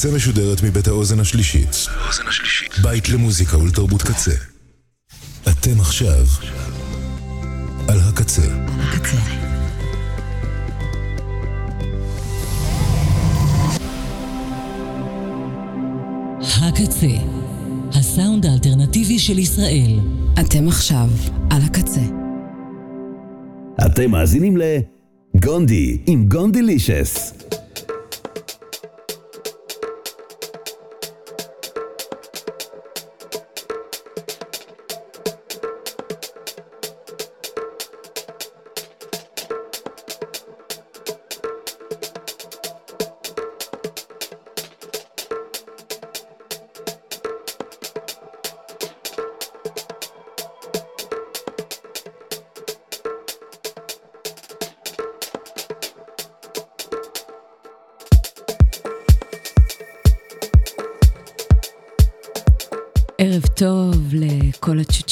הקצה משודרת מבית האוזן השלישית. בית למוזיקה ולתרבות קצה. אתם עכשיו על הקצה. הקצה, הסאונד האלטרנטיבי של ישראל. אתם עכשיו על הקצה. אתם מאזינים לגונדי עם גונדילישס.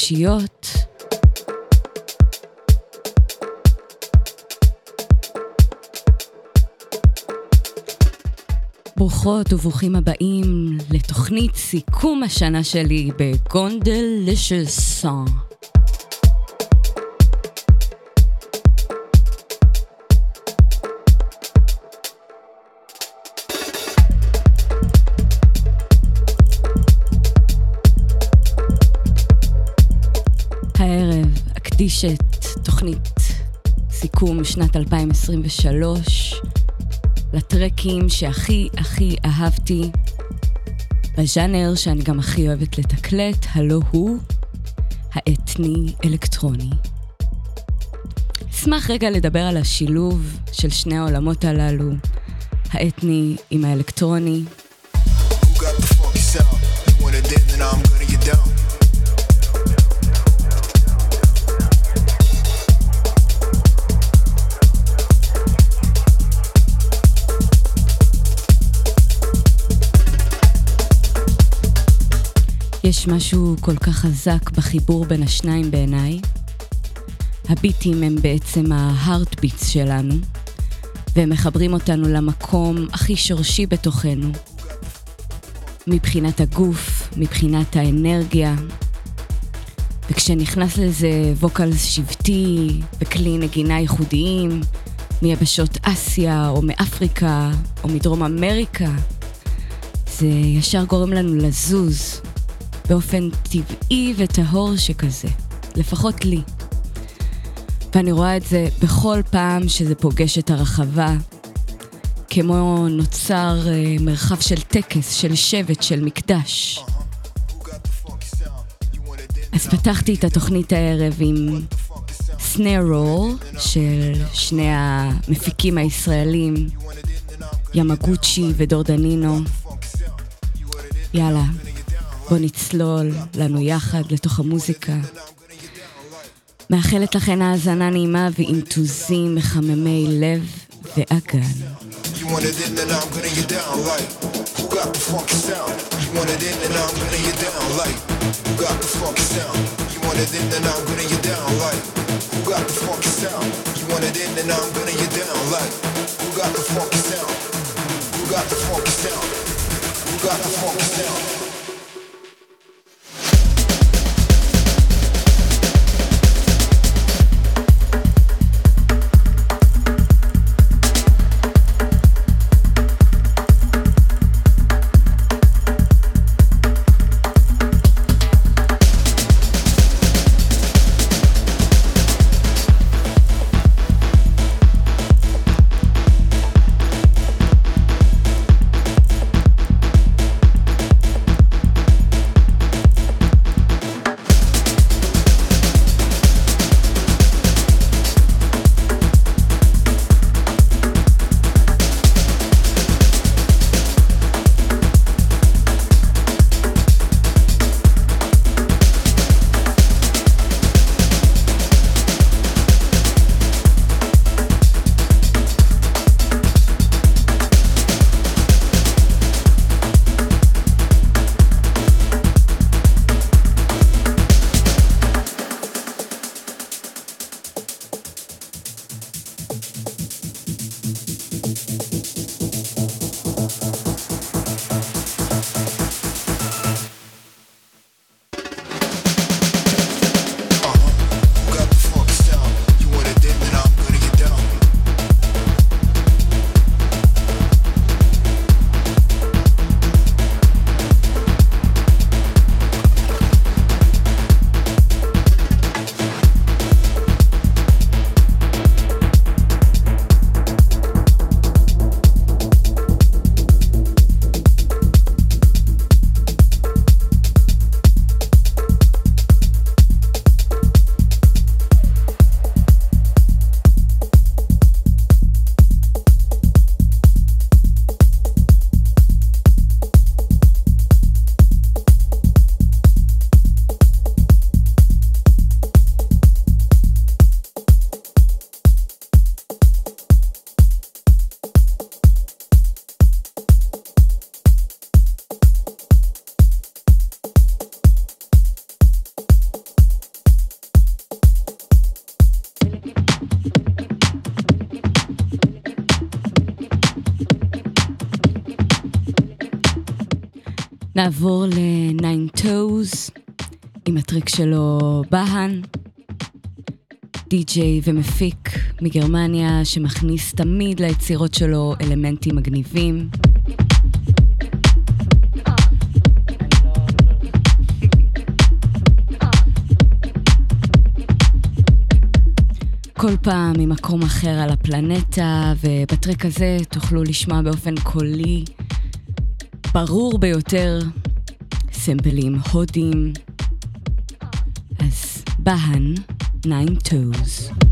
הצ'וצ'יות. ברוכות וברוכים הבאים לתוכנית סיכום השנה שלי בגונדלישס. הערב את תוכנית סיכום שנת 2023 לטרקים שהכי הכי אהבתי בז'אנר שאני גם הכי אוהבת לתקלט, הלו הוא האתני אלקטרוני. אשמח רגע לדבר על השילוב של שני העולמות הללו, האתני עם האלקטרוני. יש משהו כל כך חזק בחיבור בין השניים בעיניי. הביטים הם בעצם ההארטביטס שלנו, והם מחברים אותנו למקום הכי שורשי בתוכנו. מבחינת הגוף, מבחינת האנרגיה. וכשנכנס לזה ווקלס שבטי וכלי נגינה ייחודיים מיבשות אסיה או מאפריקה או מדרום אמריקה, זה ישר גורם לנו לזוז באופן טבעי וטהור שכזה, לפחות לי. ואני רואה את זה בכל פעם שזה פוגש את הרחבה, כמו נוצר אה, מרחב של טקס, של שבט, של מקדש. אז פתחתי את התוכנית הערב עם סנר רול של שני המפיקים הישראלים, ימגוצ'י ודורדנינו. יאללה, בוא נצלול לנו יחד לתוך המוזיקה. מאחלת לכן האזנה נעימה ועינטוזים מחממי לב ואגן. I'm gonna get down. Got the funky sound? נעבור ל-Nine Toes עם הטריק שלו בהן, די-ג'יי ומפיק מגרמניה שמכניס תמיד ליצירות שלו אלמנטים מגניבים. כל פעם ממקום אחר על הפלנטה, ובטרק הזה תוכלו לשמוע באופן קולי ברור ביותר סמפלים הודים. אז בהן, nine toes.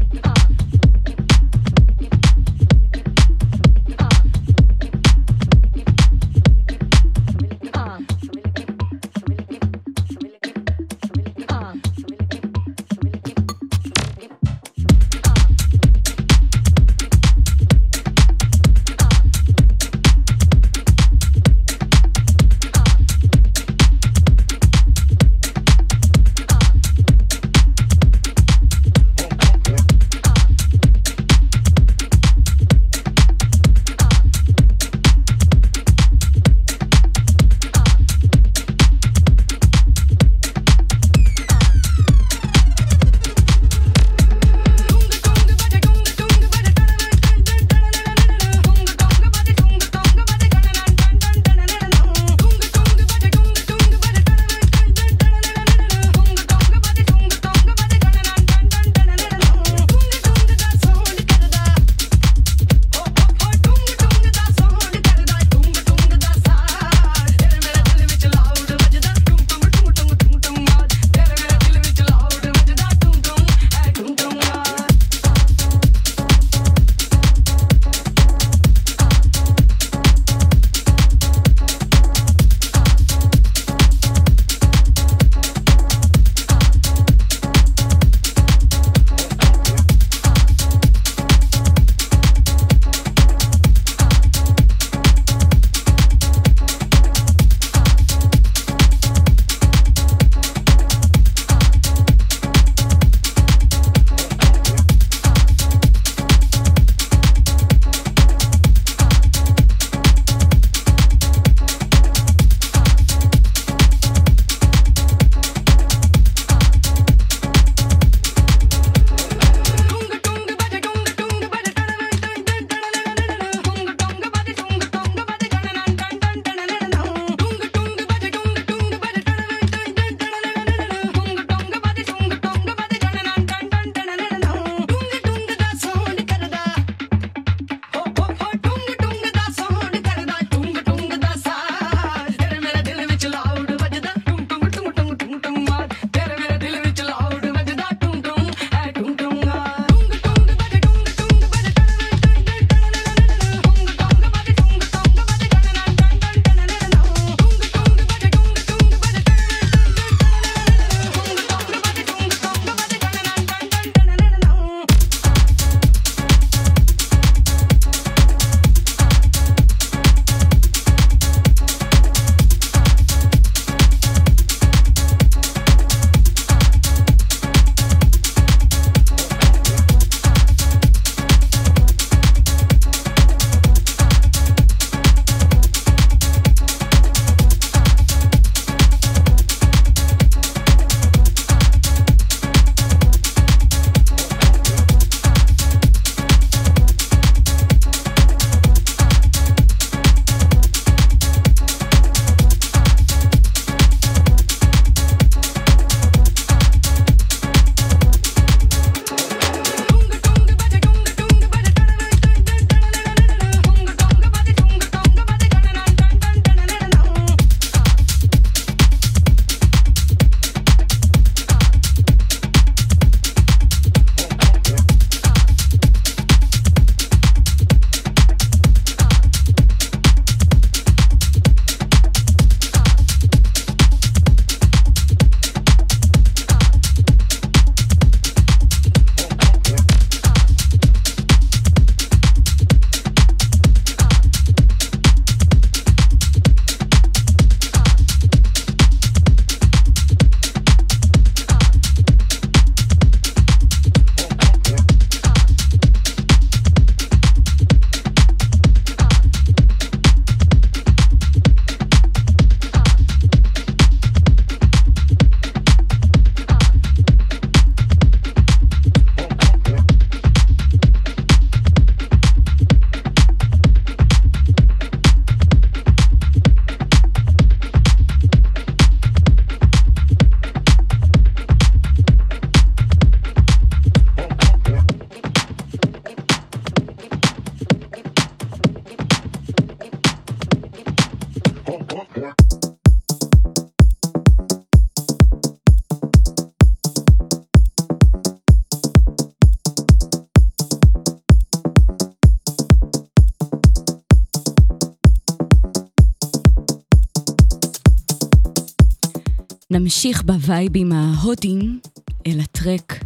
נמשיך בווייבים ההודיים אל הטרק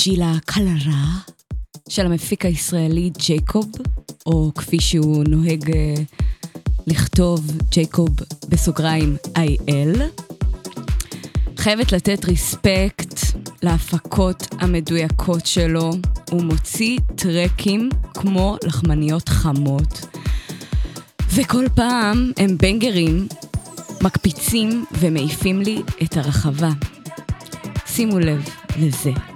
ג'ילה קלרה של המפיק הישראלי ג'ייקוב, או כפי שהוא נוהג uh, לכתוב ג'ייקוב בסוגריים איי-אל. חייבת לתת ריספקט להפקות המדויקות שלו. הוא מוציא טרקים כמו לחמניות חמות. וכל פעם הם בנגרים מקפיצים ומעיפים לי את הרחבה. שימו לב לזה.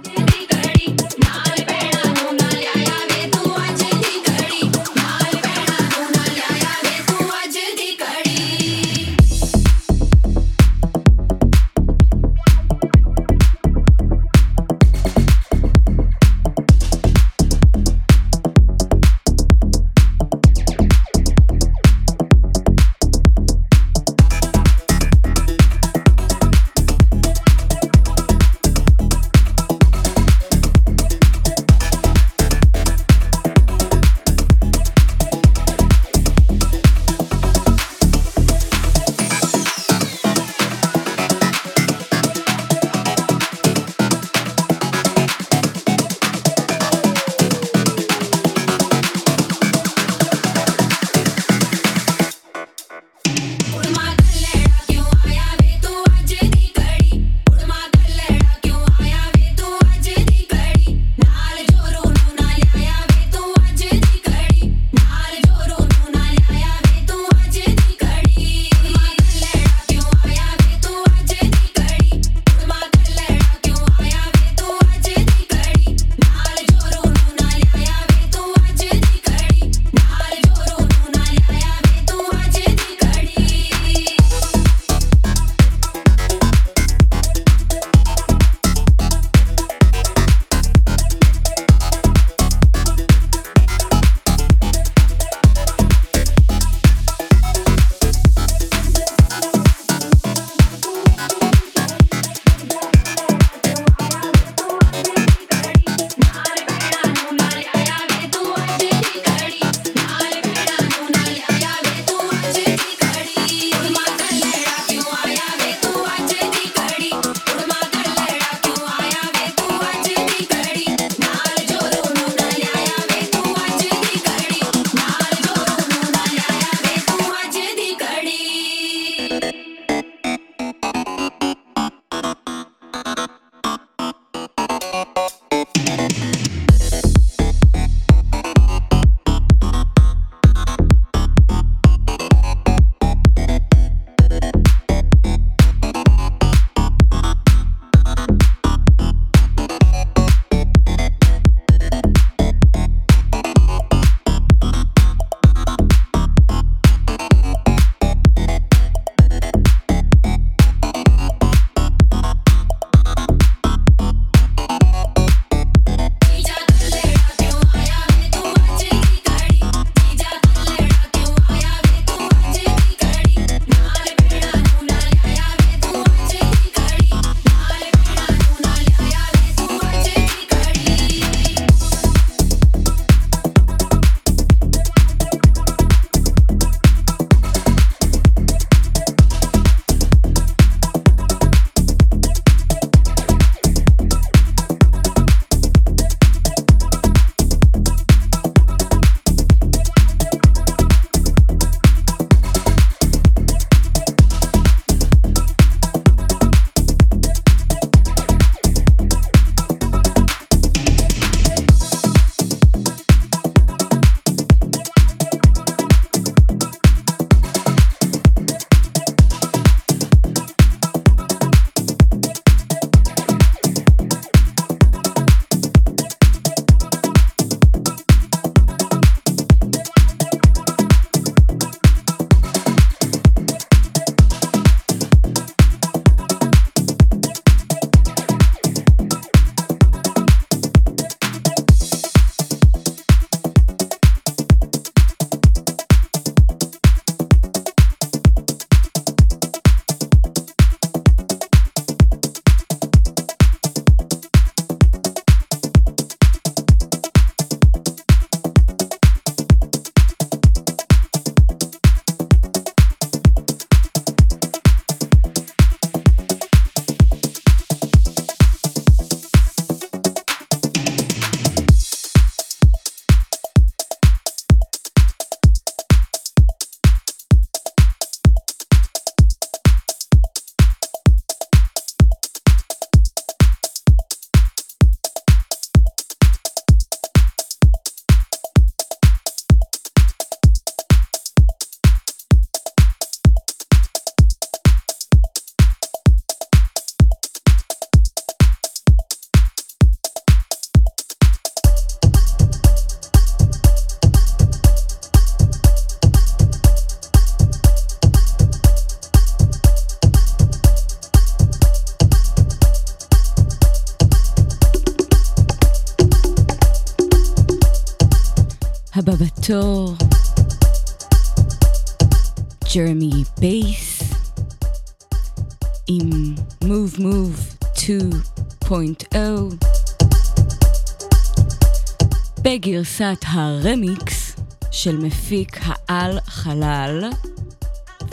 מפיק העל חלל,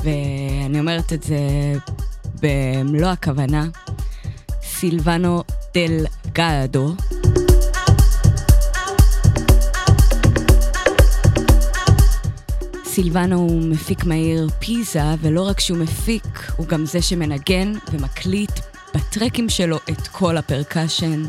ואני אומרת את זה במלוא הכוונה, סילבנו דל גאדו. סילבנו הוא מפיק מהעיר פיזה, ולא רק שהוא מפיק, הוא גם זה שמנגן ומקליט בטרקים שלו את כל הפרקשן.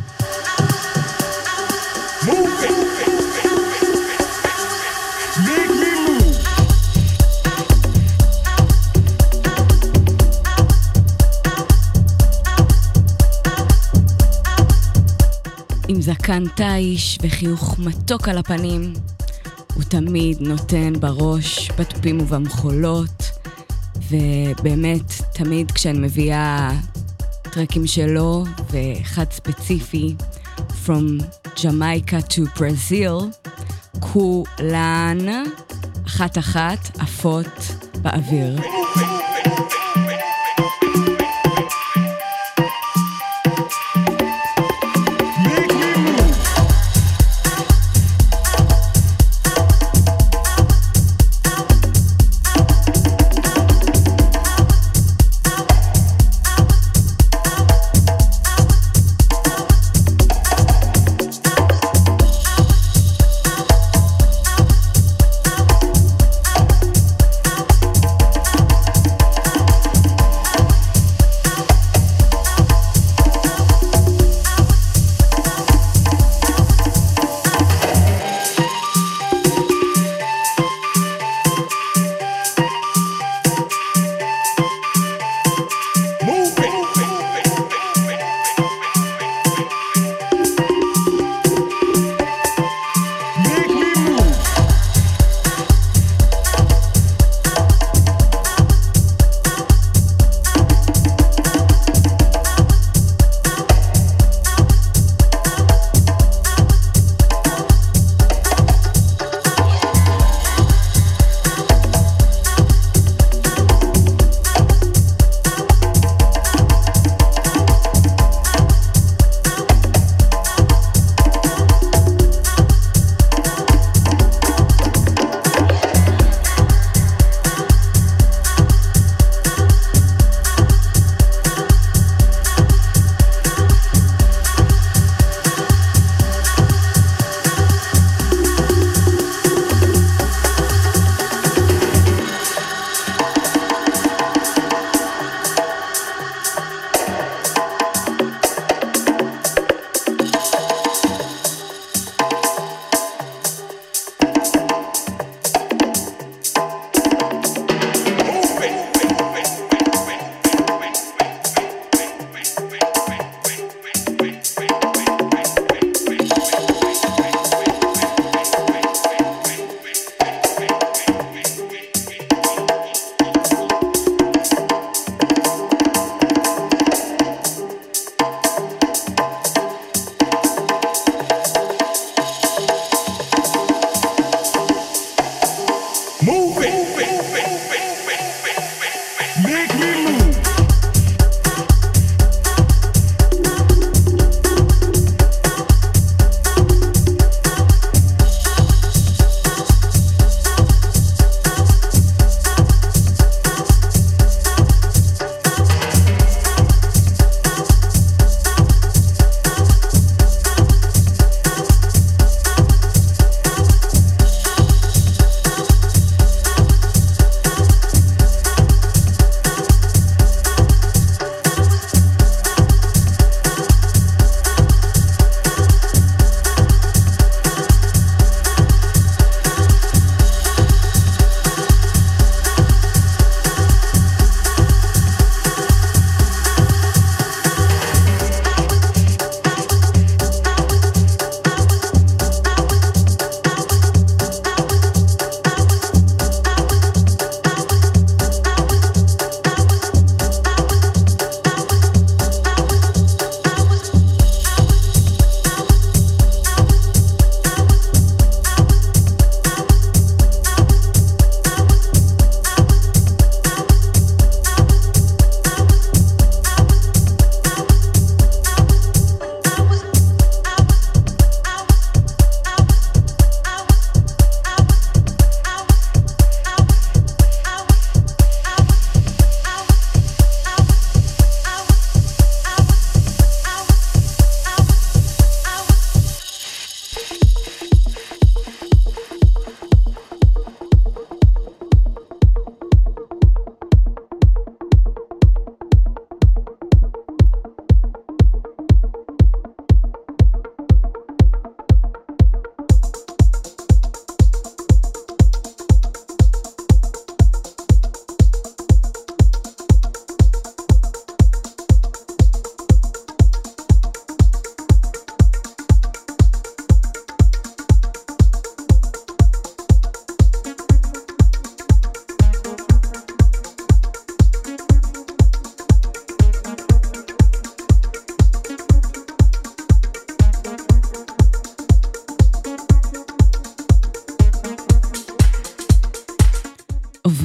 זקן תיש וחיוך מתוק על הפנים, הוא תמיד נותן בראש, בתופים ובמחולות, ובאמת, תמיד כשאני מביאה טרקים שלו, ואחד ספציפי, From Jamaica to Brazil, כולן אחת-אחת עפות באוויר.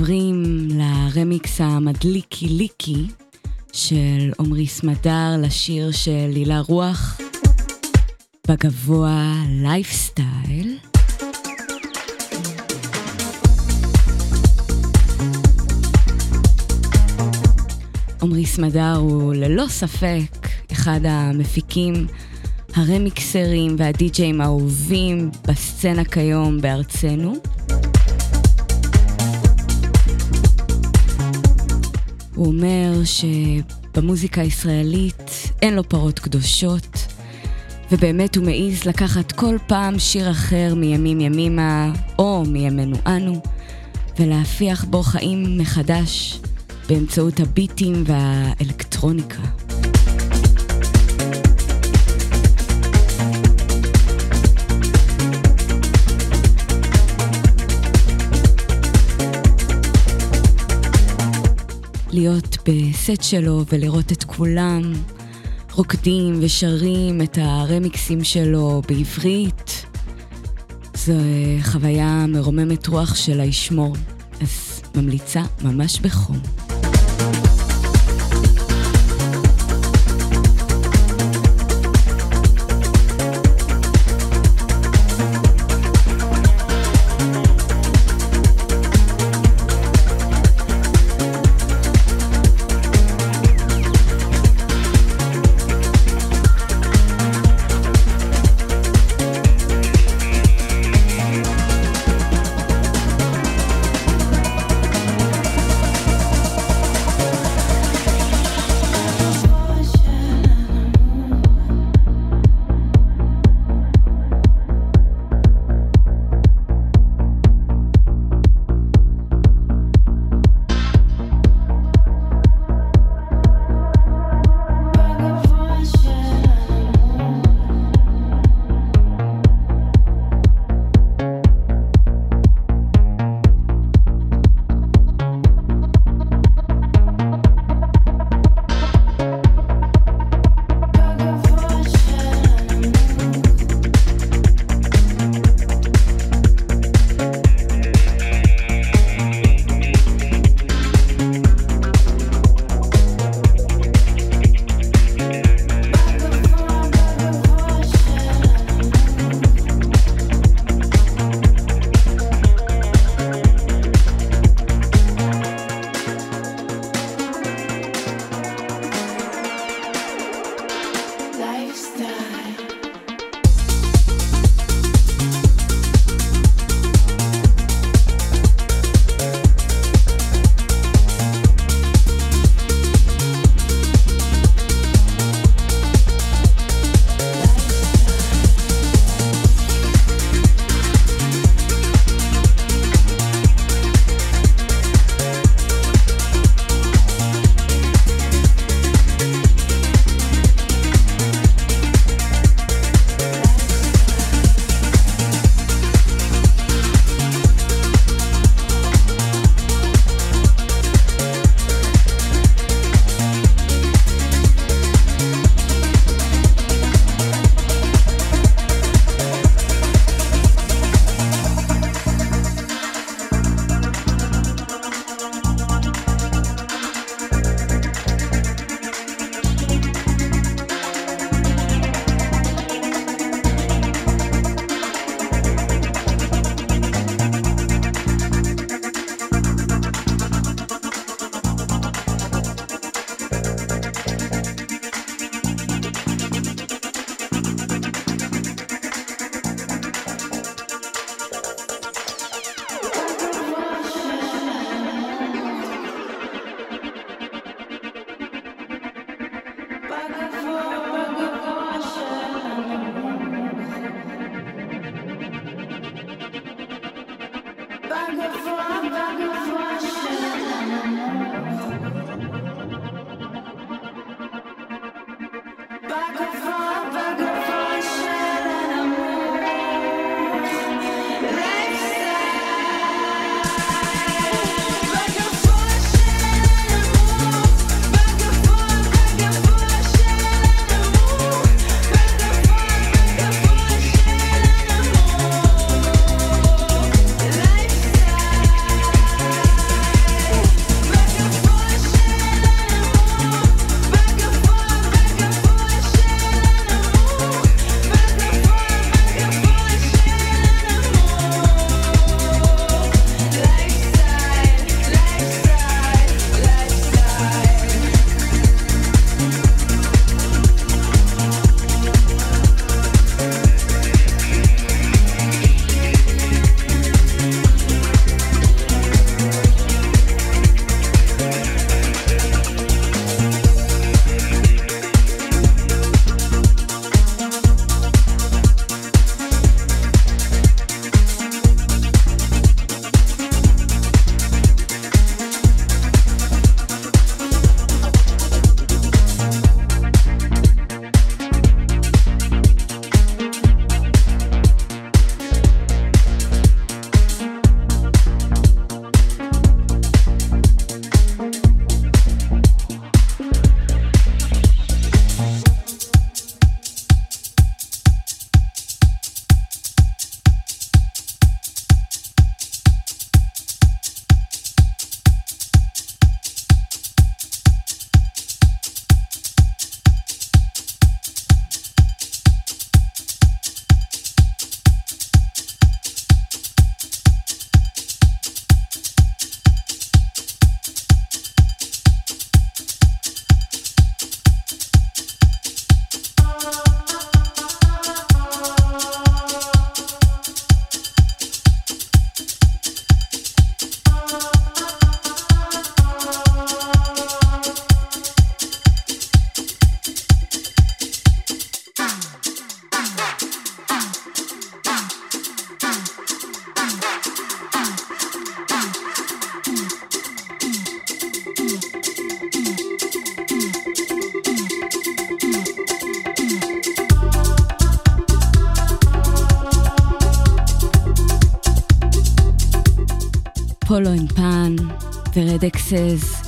עוברים לרמיקס המדליקי ליקי של עמרי סמדר לשיר של הילה רוח בגבוה לייפסטייל. עמרי סמדר הוא ללא ספק אחד המפיקים, הרמיקסרים והדי-ג'אים האהובים בסצנה כיום בארצנו. הוא אומר שבמוזיקה הישראלית אין לו פרות קדושות, ובאמת הוא מעז לקחת כל פעם שיר אחר מימים ימימה, או מימינו אנו, ולהפיח בו חיים מחדש באמצעות הביטים והאלקטרוניקה. להיות בסט שלו ולראות את כולם רוקדים ושרים את הרמיקסים שלו בעברית. זו חוויה מרוממת רוח של הישמור, אז ממליצה ממש בחום.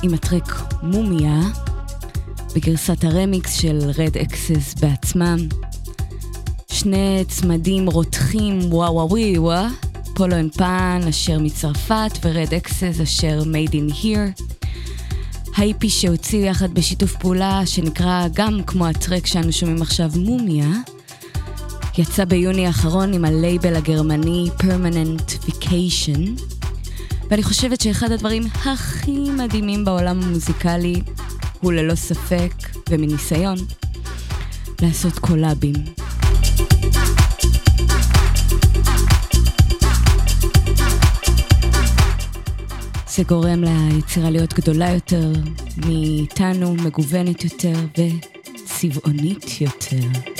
עם הטרק מומיה בגרסת הרמיקס של רד אקסס בעצמם. שני צמדים רותחים וואו וואו וואו פולו אנד פן אשר מצרפת ורד אקסס אשר made in here. ה EP שהוציאו יחד בשיתוף פעולה שנקרא גם כמו הטרק שאנו שומעים עכשיו מומיה יצא ביוני האחרון עם הלייבל הגרמני Permanent Vacation ואני חושבת שאחד הדברים הכי מדהימים בעולם המוזיקלי הוא ללא ספק ומניסיון לעשות קולאבים. זה גורם ליצירה להיות גדולה יותר מאיתנו, מגוונת יותר וצבעונית יותר.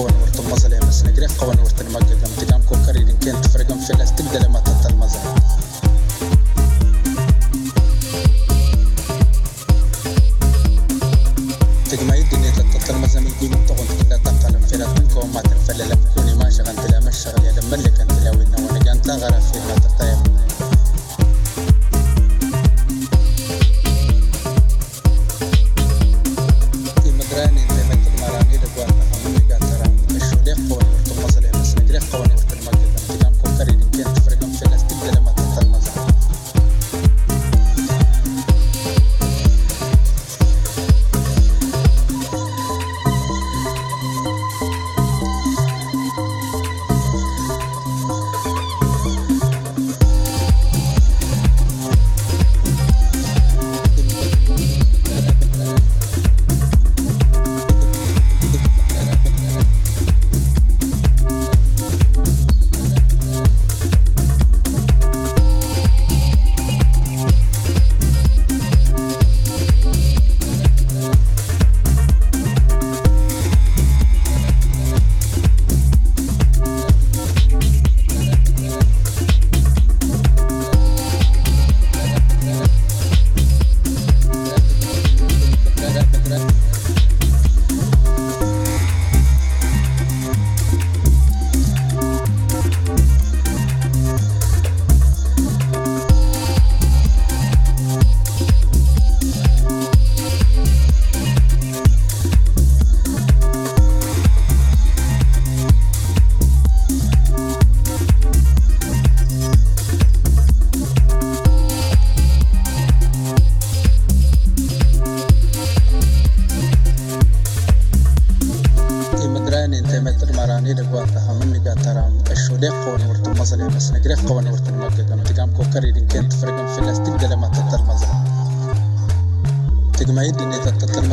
بون ورتن مزل يا مسنا جريف قوان ورتن مجد قام تقام كوكري كنت فرقم فلاس تبدل ما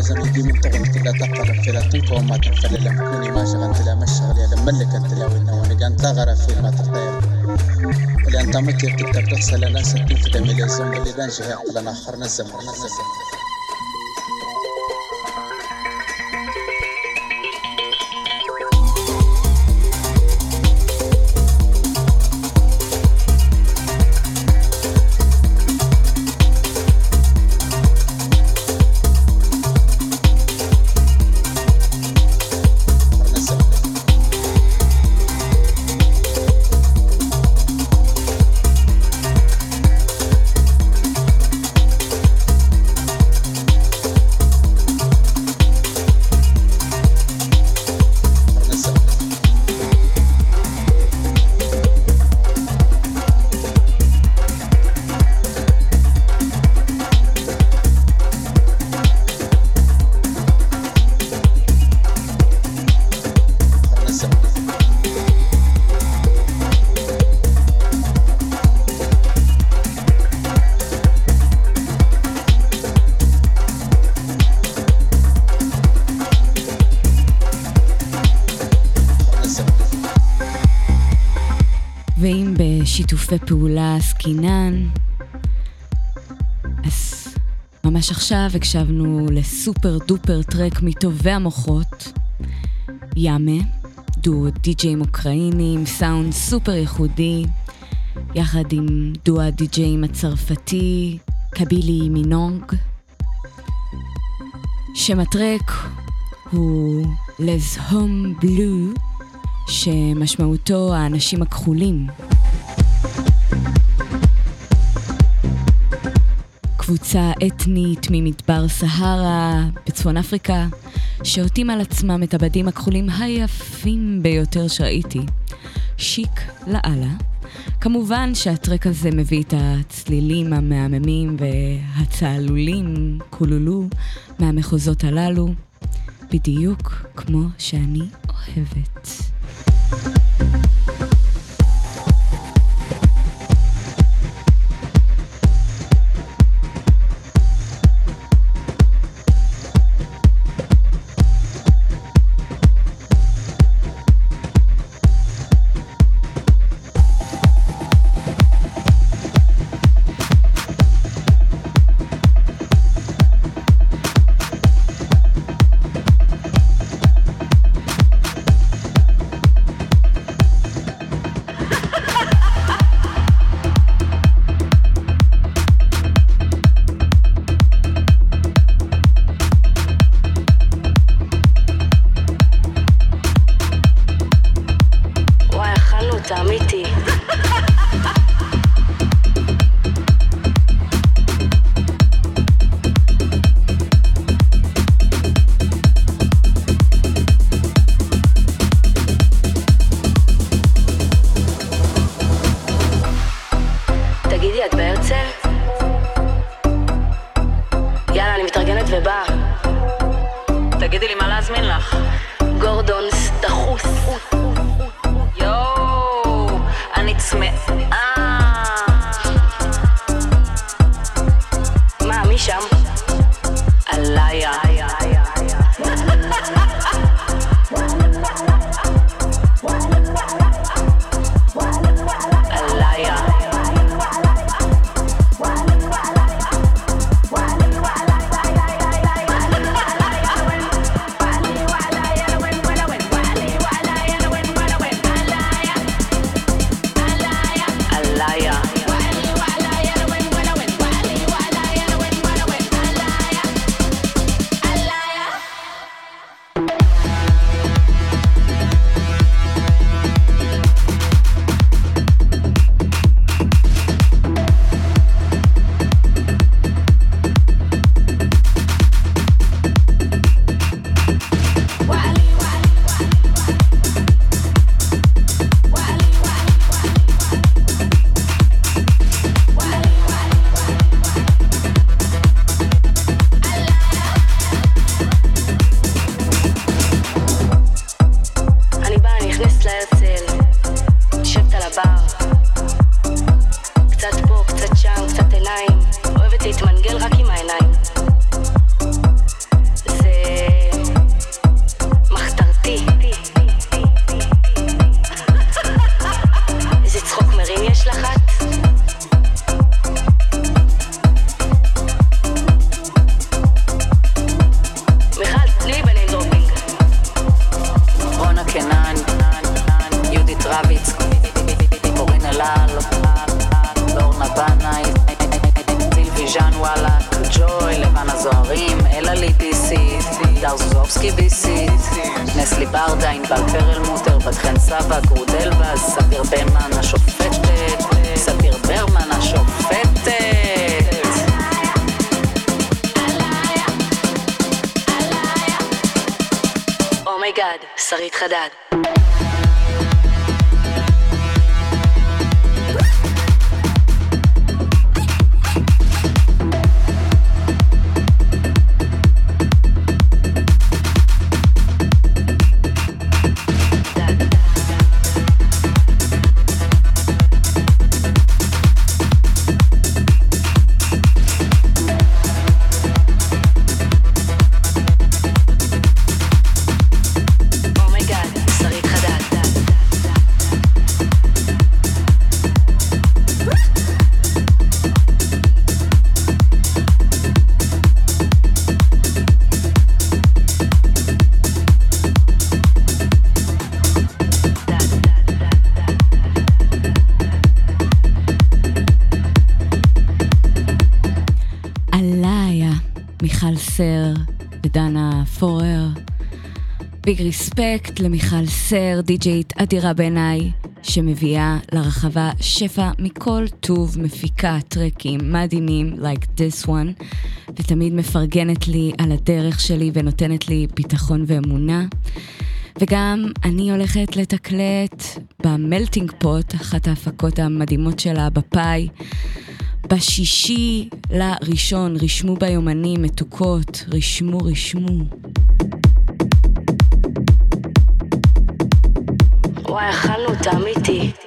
زميلي منتغم تلا تقرب فلا تنكو ما تنفل لم كوني ما شغل تلا ما الشغل يا ملك أنت لا وين وأنا كان تغرى في ما تطير اللي أنت مكي تقدر تحصل أنا سكتين في دمي لازم اللي دانجي هي قلنا اخر نزم نزم שיתופי פעולה עסקינן. אז ממש עכשיו הקשבנו לסופר דופר טרק מטובי המוחות, יאמה, דו די-ג'אים אוקראינים, סאונד סופר ייחודי, יחד עם דו הדי-ג'אים הצרפתי, קבילי מינונג. שם הטרק הוא לז הום בלו, שמשמעותו האנשים הכחולים. קבוצה אתנית ממדבר סהרה בצפון אפריקה, שעוטים על עצמם את הבדים הכחולים היפים ביותר שראיתי. שיק לאללה. כמובן שהטרק הזה מביא את הצלילים המהממים והצהלולים, קולולו, מהמחוזות הללו, בדיוק כמו שאני אוהבת. בקי שרית חדד. סר די-ג'ייט אדירה בעיניי, שמביאה לרחבה שפע מכל טוב, מפיקה טרקים מדהימים, like this one, ותמיד מפרגנת לי על הדרך שלי ונותנת לי ביטחון ואמונה. וגם אני הולכת לתקלט במלטינג פוט, אחת ההפקות המדהימות שלה בפאי. בשישי לראשון, רשמו ביומנים, מתוקות, רשמו, רשמו. וואי, אכלנו אותה, אמיתי.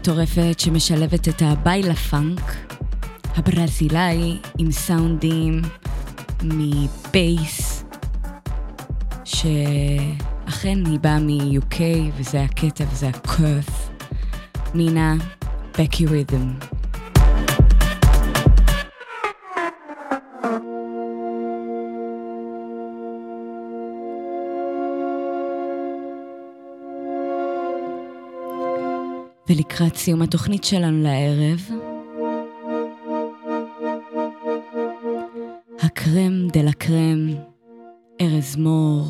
מטורפת שמשלבת את הביילה פאנק הברזילאי עם סאונדים מבייס, שאכן היא באה מ-UK וזה הקטע וזה הקוף. מינה בקי רית'ם. ולקראת סיום התוכנית שלנו לערב, ה crème de la crème, ארז מור,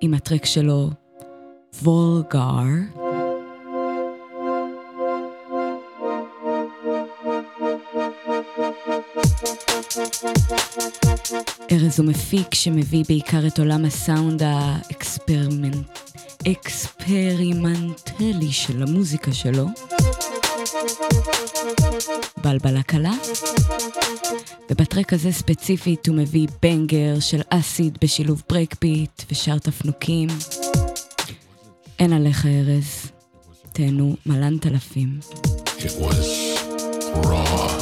עם הטרק שלו, וולגר. ארז הוא מפיק שמביא בעיקר את עולם הסאונד האקספרימנט... אקספרימנטלי של המוזיקה שלו. בלבלה קלה. ובטרק הזה ספציפית הוא מביא banger של acid בשילוב breakbeat ושאר תפנוקים. אין עליך ארז, תהנו מלנת אלפים. It was raw.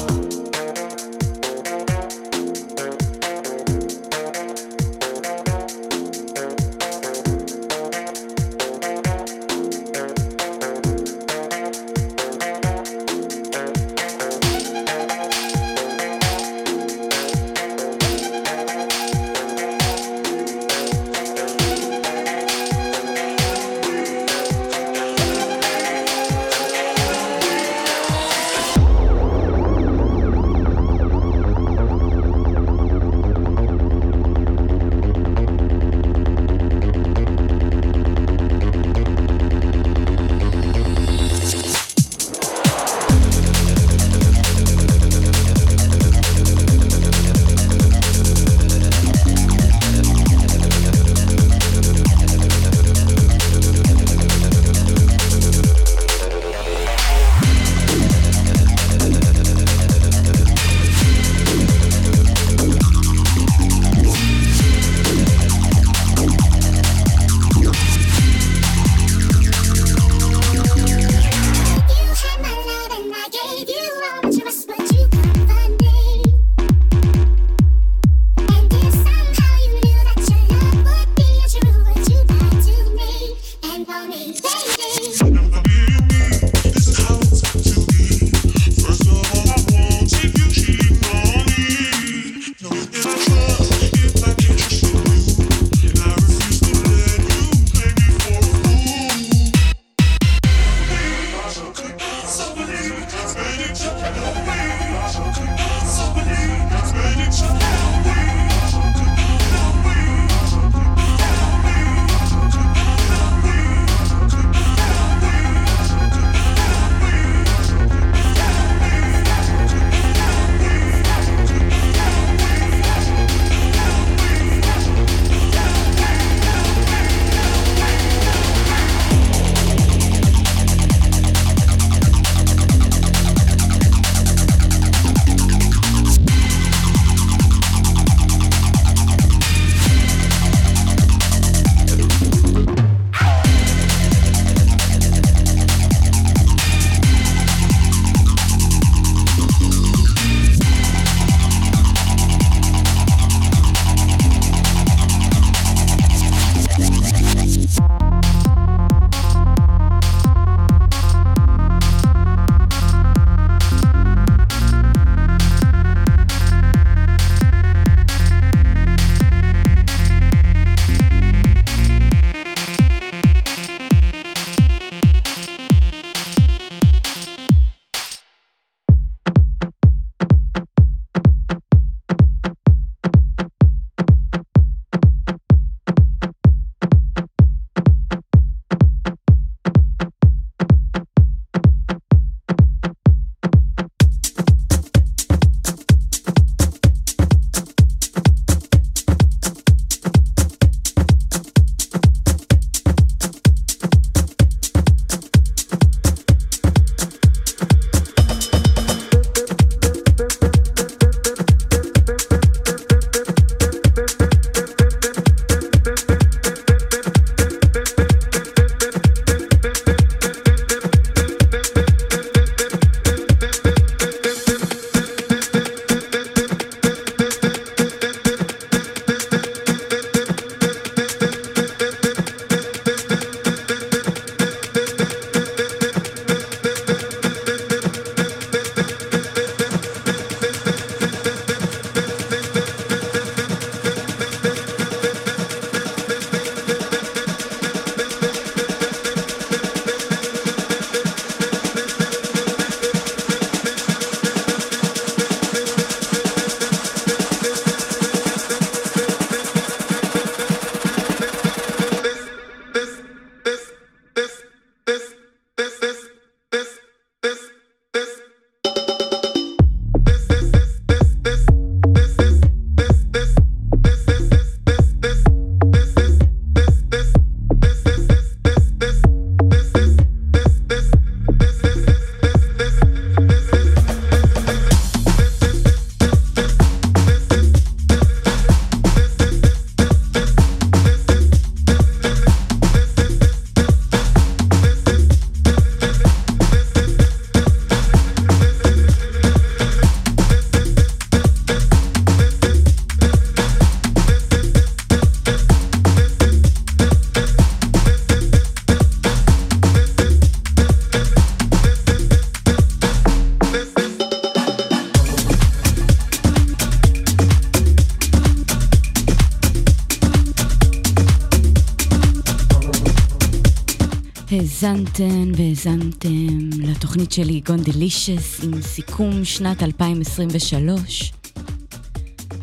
האזנתן והאזנתם לתוכנית שלי גונדלישס עם סיכום שנת 2023.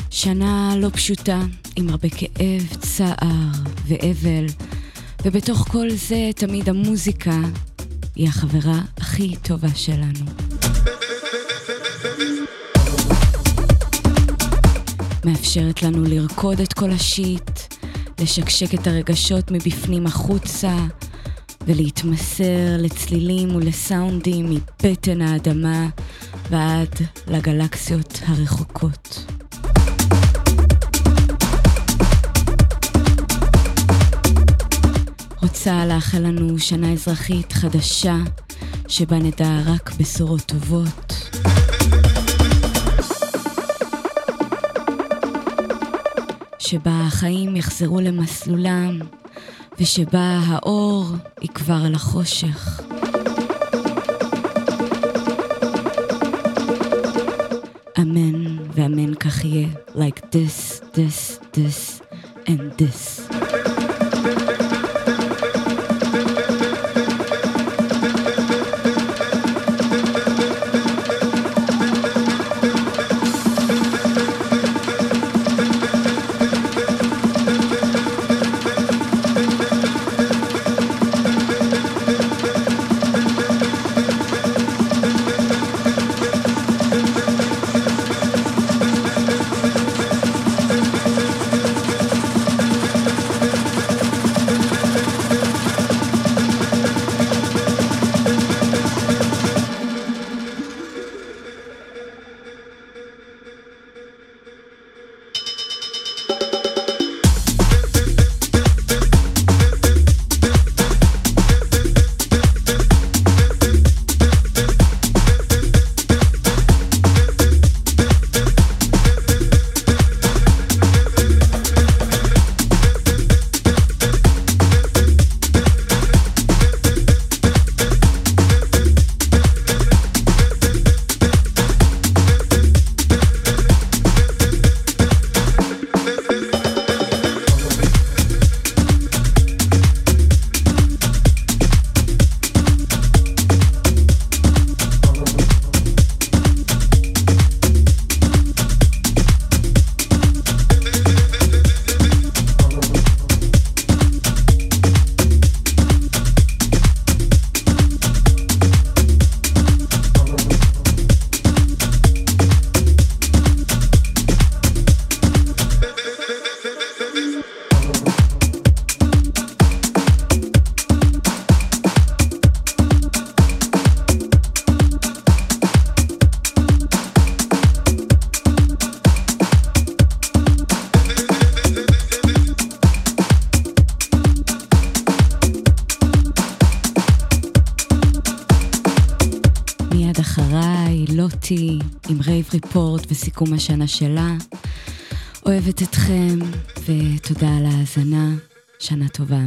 שנה לא פשוטה, עם הרבה כאב, צער ואבל, ובתוך כל זה תמיד המוזיקה היא החברה הכי טובה שלנו. מאפשרת לנו לרקוד את כל השיט, לשקשק את הרגשות מבפנים החוצה, ולהתמסר לצלילים ולסאונדים מבטן האדמה ועד לגלקסיות הרחוקות. רוצה לאחל לנו שנה אזרחית חדשה, שבה נדע רק בשורות טובות. שבה החיים יחזרו למסלולם, ושבה האור יגבר על החושך. אמן ואמן כך יהיה, like this, this, this and this. וסיכום השנה שלה. אוהבת אתכם, ותודה על ההאזנה. שנה טובה.